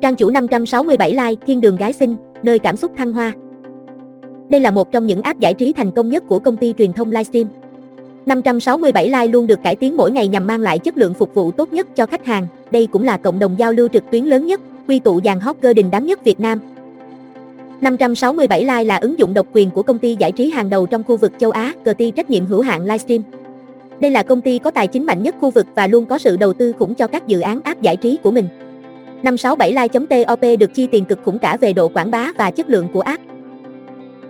Trang chủ 567 like, Thiên đường gái xinh, nơi cảm xúc thăng hoa. Đây là một trong những app giải trí thành công nhất của công ty truyền thông Livestream. 567 like luôn được cải tiến mỗi ngày nhằm mang lại chất lượng phục vụ tốt nhất cho khách hàng. Đây cũng là cộng đồng giao lưu trực tuyến lớn nhất, quy tụ dàn hot girl đình đám nhất Việt Nam. 567 like là ứng dụng độc quyền của công ty giải trí hàng đầu trong khu vực châu Á, công ty trách nhiệm hữu hạn Livestream. Đây là công ty có tài chính mạnh nhất khu vực và luôn có sự đầu tư khủng cho các dự án app giải trí của mình. 567like.top được chi tiền cực khủng cả về độ quảng bá và chất lượng của app.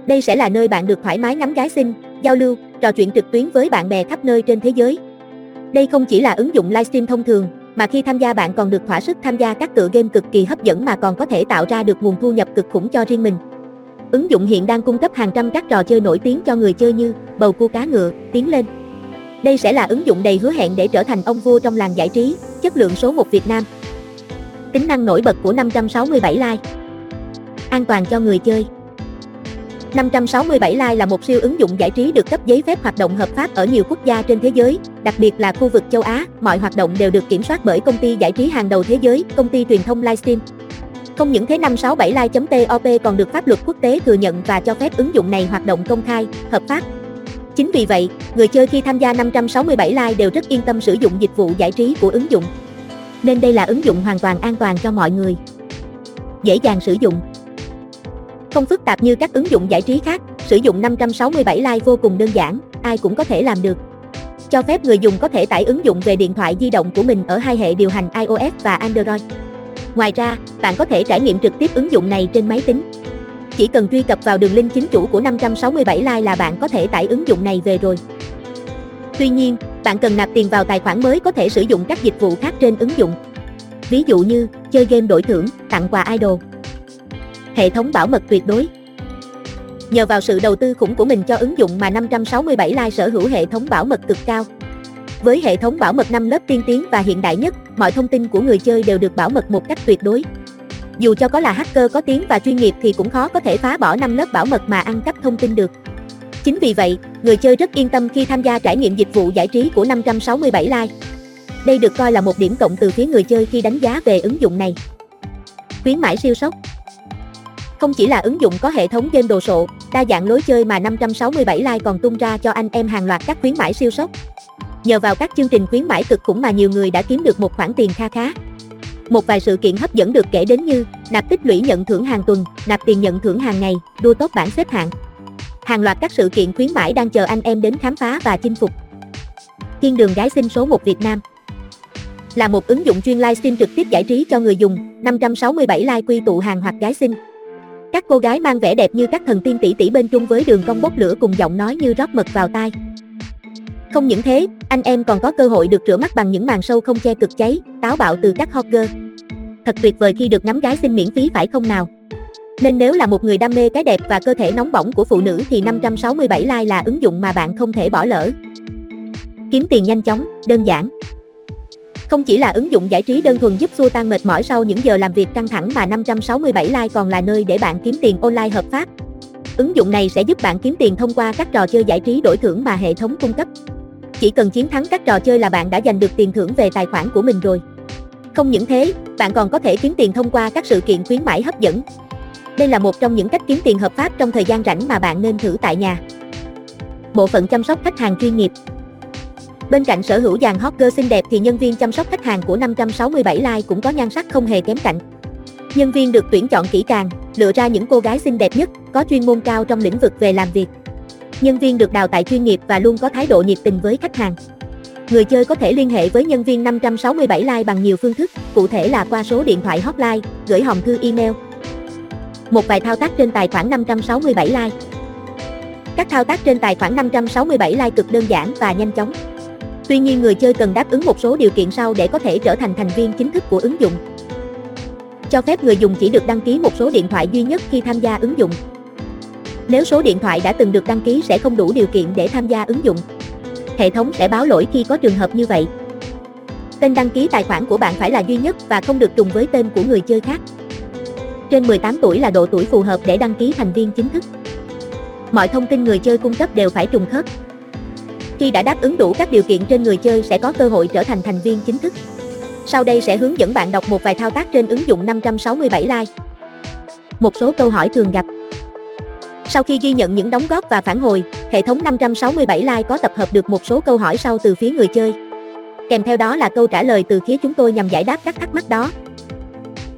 Đây sẽ là nơi bạn được thoải mái ngắm gái xinh, giao lưu, trò chuyện trực tuyến với bạn bè khắp nơi trên thế giới. Đây không chỉ là ứng dụng livestream thông thường, mà khi tham gia bạn còn được thỏa sức tham gia các tựa game cực kỳ hấp dẫn mà còn có thể tạo ra được nguồn thu nhập cực khủng cho riêng mình. Ứng dụng hiện đang cung cấp hàng trăm các trò chơi nổi tiếng cho người chơi như bầu cua cá ngựa, tiến lên. Đây sẽ là ứng dụng đầy hứa hẹn để trở thành ông vua trong làng giải trí, chất lượng số 1 Việt Nam. Tính năng nổi bật của 567 like. An toàn cho người chơi. 567 Live là một siêu ứng dụng giải trí được cấp giấy phép hoạt động hợp pháp ở nhiều quốc gia trên thế giới, đặc biệt là khu vực châu Á. Mọi hoạt động đều được kiểm soát bởi công ty giải trí hàng đầu thế giới, công ty truyền thông Livestream. Không những thế 567live.top còn được pháp luật quốc tế thừa nhận và cho phép ứng dụng này hoạt động công khai, hợp pháp. Chính vì vậy, người chơi khi tham gia 567 Live đều rất yên tâm sử dụng dịch vụ giải trí của ứng dụng. Nên đây là ứng dụng hoàn toàn an toàn cho mọi người. Dễ dàng sử dụng, không phức tạp như các ứng dụng giải trí khác, sử dụng 567 like vô cùng đơn giản, ai cũng có thể làm được. Cho phép người dùng có thể tải ứng dụng về điện thoại di động của mình ở hai hệ điều hành iOS và Android. Ngoài ra, bạn có thể trải nghiệm trực tiếp ứng dụng này trên máy tính. Chỉ cần truy cập vào đường link chính chủ của 567 like là bạn có thể tải ứng dụng này về rồi. Tuy nhiên, bạn cần nạp tiền vào tài khoản mới có thể sử dụng các dịch vụ khác trên ứng dụng. Ví dụ như chơi game đổi thưởng, tặng quà idol, hệ thống bảo mật tuyệt đối. Nhờ vào sự đầu tư khủng của mình cho ứng dụng mà 567 Live sở hữu hệ thống bảo mật cực cao. Với hệ thống bảo mật 5 lớp tiên tiến và hiện đại nhất, mọi thông tin của người chơi đều được bảo mật một cách tuyệt đối. Dù cho có là hacker có tiếng và chuyên nghiệp thì cũng khó có thể phá bỏ 5 lớp bảo mật mà ăn cắp thông tin được. Chính vì vậy, người chơi rất yên tâm khi tham gia trải nghiệm dịch vụ giải trí của 567 Live. Đây được coi là một điểm cộng từ phía người chơi khi đánh giá về ứng dụng này. Khuyến mãi siêu sốc không chỉ là ứng dụng có hệ thống game đồ sộ, đa dạng lối chơi mà 567 Live còn tung ra cho anh em hàng loạt các khuyến mãi siêu sốc. Nhờ vào các chương trình khuyến mãi cực khủng mà nhiều người đã kiếm được một khoản tiền kha khá. Một vài sự kiện hấp dẫn được kể đến như nạp tích lũy nhận thưởng hàng tuần, nạp tiền nhận thưởng hàng ngày, đua tốt bảng xếp hạng. Hàng loạt các sự kiện khuyến mãi đang chờ anh em đến khám phá và chinh phục. Thiên đường gái xinh số 1 Việt Nam là một ứng dụng chuyên livestream trực tiếp giải trí cho người dùng, 567 like quy tụ hàng hoặc gái xinh, các cô gái mang vẻ đẹp như các thần tiên tỷ tỷ bên chung với đường cong bốc lửa cùng giọng nói như rót mật vào tai. Không những thế, anh em còn có cơ hội được rửa mắt bằng những màn sâu không che cực cháy, táo bạo từ các hot girl. Thật tuyệt vời khi được ngắm gái xinh miễn phí phải không nào? Nên nếu là một người đam mê cái đẹp và cơ thể nóng bỏng của phụ nữ thì 567 like là ứng dụng mà bạn không thể bỏ lỡ. Kiếm tiền nhanh chóng, đơn giản. Không chỉ là ứng dụng giải trí đơn thuần giúp xua tan mệt mỏi sau những giờ làm việc căng thẳng mà 567 like còn là nơi để bạn kiếm tiền online hợp pháp. Ứng dụng này sẽ giúp bạn kiếm tiền thông qua các trò chơi giải trí đổi thưởng mà hệ thống cung cấp. Chỉ cần chiến thắng các trò chơi là bạn đã giành được tiền thưởng về tài khoản của mình rồi. Không những thế, bạn còn có thể kiếm tiền thông qua các sự kiện khuyến mãi hấp dẫn. Đây là một trong những cách kiếm tiền hợp pháp trong thời gian rảnh mà bạn nên thử tại nhà. Bộ phận chăm sóc khách hàng chuyên nghiệp Bên cạnh sở hữu dàn hot girl xinh đẹp thì nhân viên chăm sóc khách hàng của 567 Live cũng có nhan sắc không hề kém cạnh. Nhân viên được tuyển chọn kỹ càng, lựa ra những cô gái xinh đẹp nhất, có chuyên môn cao trong lĩnh vực về làm việc. Nhân viên được đào tạo chuyên nghiệp và luôn có thái độ nhiệt tình với khách hàng. Người chơi có thể liên hệ với nhân viên 567 Live bằng nhiều phương thức, cụ thể là qua số điện thoại hotline, gửi hòm thư email. Một vài thao tác trên tài khoản 567 like Các thao tác trên tài khoản 567 like cực đơn giản và nhanh chóng. Tuy nhiên người chơi cần đáp ứng một số điều kiện sau để có thể trở thành thành viên chính thức của ứng dụng. Cho phép người dùng chỉ được đăng ký một số điện thoại duy nhất khi tham gia ứng dụng. Nếu số điện thoại đã từng được đăng ký sẽ không đủ điều kiện để tham gia ứng dụng. Hệ thống sẽ báo lỗi khi có trường hợp như vậy. Tên đăng ký tài khoản của bạn phải là duy nhất và không được trùng với tên của người chơi khác. Trên 18 tuổi là độ tuổi phù hợp để đăng ký thành viên chính thức. Mọi thông tin người chơi cung cấp đều phải trùng khớp. Khi đã đáp ứng đủ các điều kiện trên người chơi sẽ có cơ hội trở thành thành viên chính thức. Sau đây sẽ hướng dẫn bạn đọc một vài thao tác trên ứng dụng 567 like. Một số câu hỏi thường gặp. Sau khi ghi nhận những đóng góp và phản hồi, hệ thống 567 like có tập hợp được một số câu hỏi sau từ phía người chơi. Kèm theo đó là câu trả lời từ phía chúng tôi nhằm giải đáp các thắc mắc đó.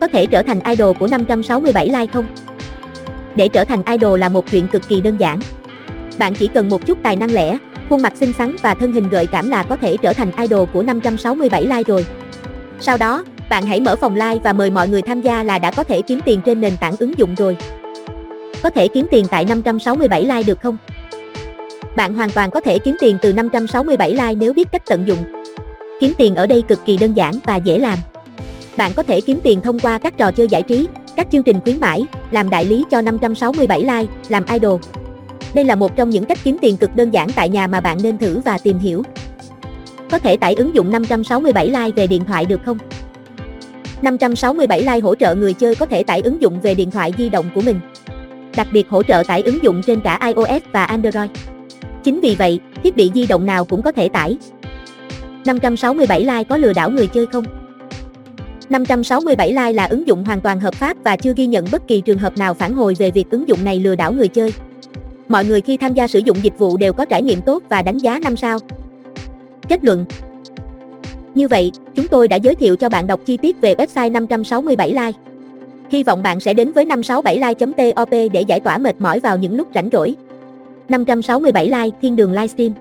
Có thể trở thành idol của 567 like không? Để trở thành idol là một chuyện cực kỳ đơn giản. Bạn chỉ cần một chút tài năng lẻ, khuôn mặt xinh xắn và thân hình gợi cảm là có thể trở thành idol của 567 like rồi. Sau đó, bạn hãy mở phòng like và mời mọi người tham gia là đã có thể kiếm tiền trên nền tảng ứng dụng rồi. Có thể kiếm tiền tại 567 like được không? Bạn hoàn toàn có thể kiếm tiền từ 567 like nếu biết cách tận dụng. Kiếm tiền ở đây cực kỳ đơn giản và dễ làm. Bạn có thể kiếm tiền thông qua các trò chơi giải trí, các chương trình khuyến mãi, làm đại lý cho 567 like, làm idol. Đây là một trong những cách kiếm tiền cực đơn giản tại nhà mà bạn nên thử và tìm hiểu. Có thể tải ứng dụng 567 like về điện thoại được không? 567 like hỗ trợ người chơi có thể tải ứng dụng về điện thoại di động của mình. Đặc biệt hỗ trợ tải ứng dụng trên cả iOS và Android. Chính vì vậy, thiết bị di động nào cũng có thể tải. 567 like có lừa đảo người chơi không? 567 like là ứng dụng hoàn toàn hợp pháp và chưa ghi nhận bất kỳ trường hợp nào phản hồi về việc ứng dụng này lừa đảo người chơi. Mọi người khi tham gia sử dụng dịch vụ đều có trải nghiệm tốt và đánh giá 5 sao. Kết luận Như vậy, chúng tôi đã giới thiệu cho bạn đọc chi tiết về website 567 like. Hy vọng bạn sẽ đến với 567like.top để giải tỏa mệt mỏi vào những lúc rảnh rỗi. 567 like Thiên đường Livestream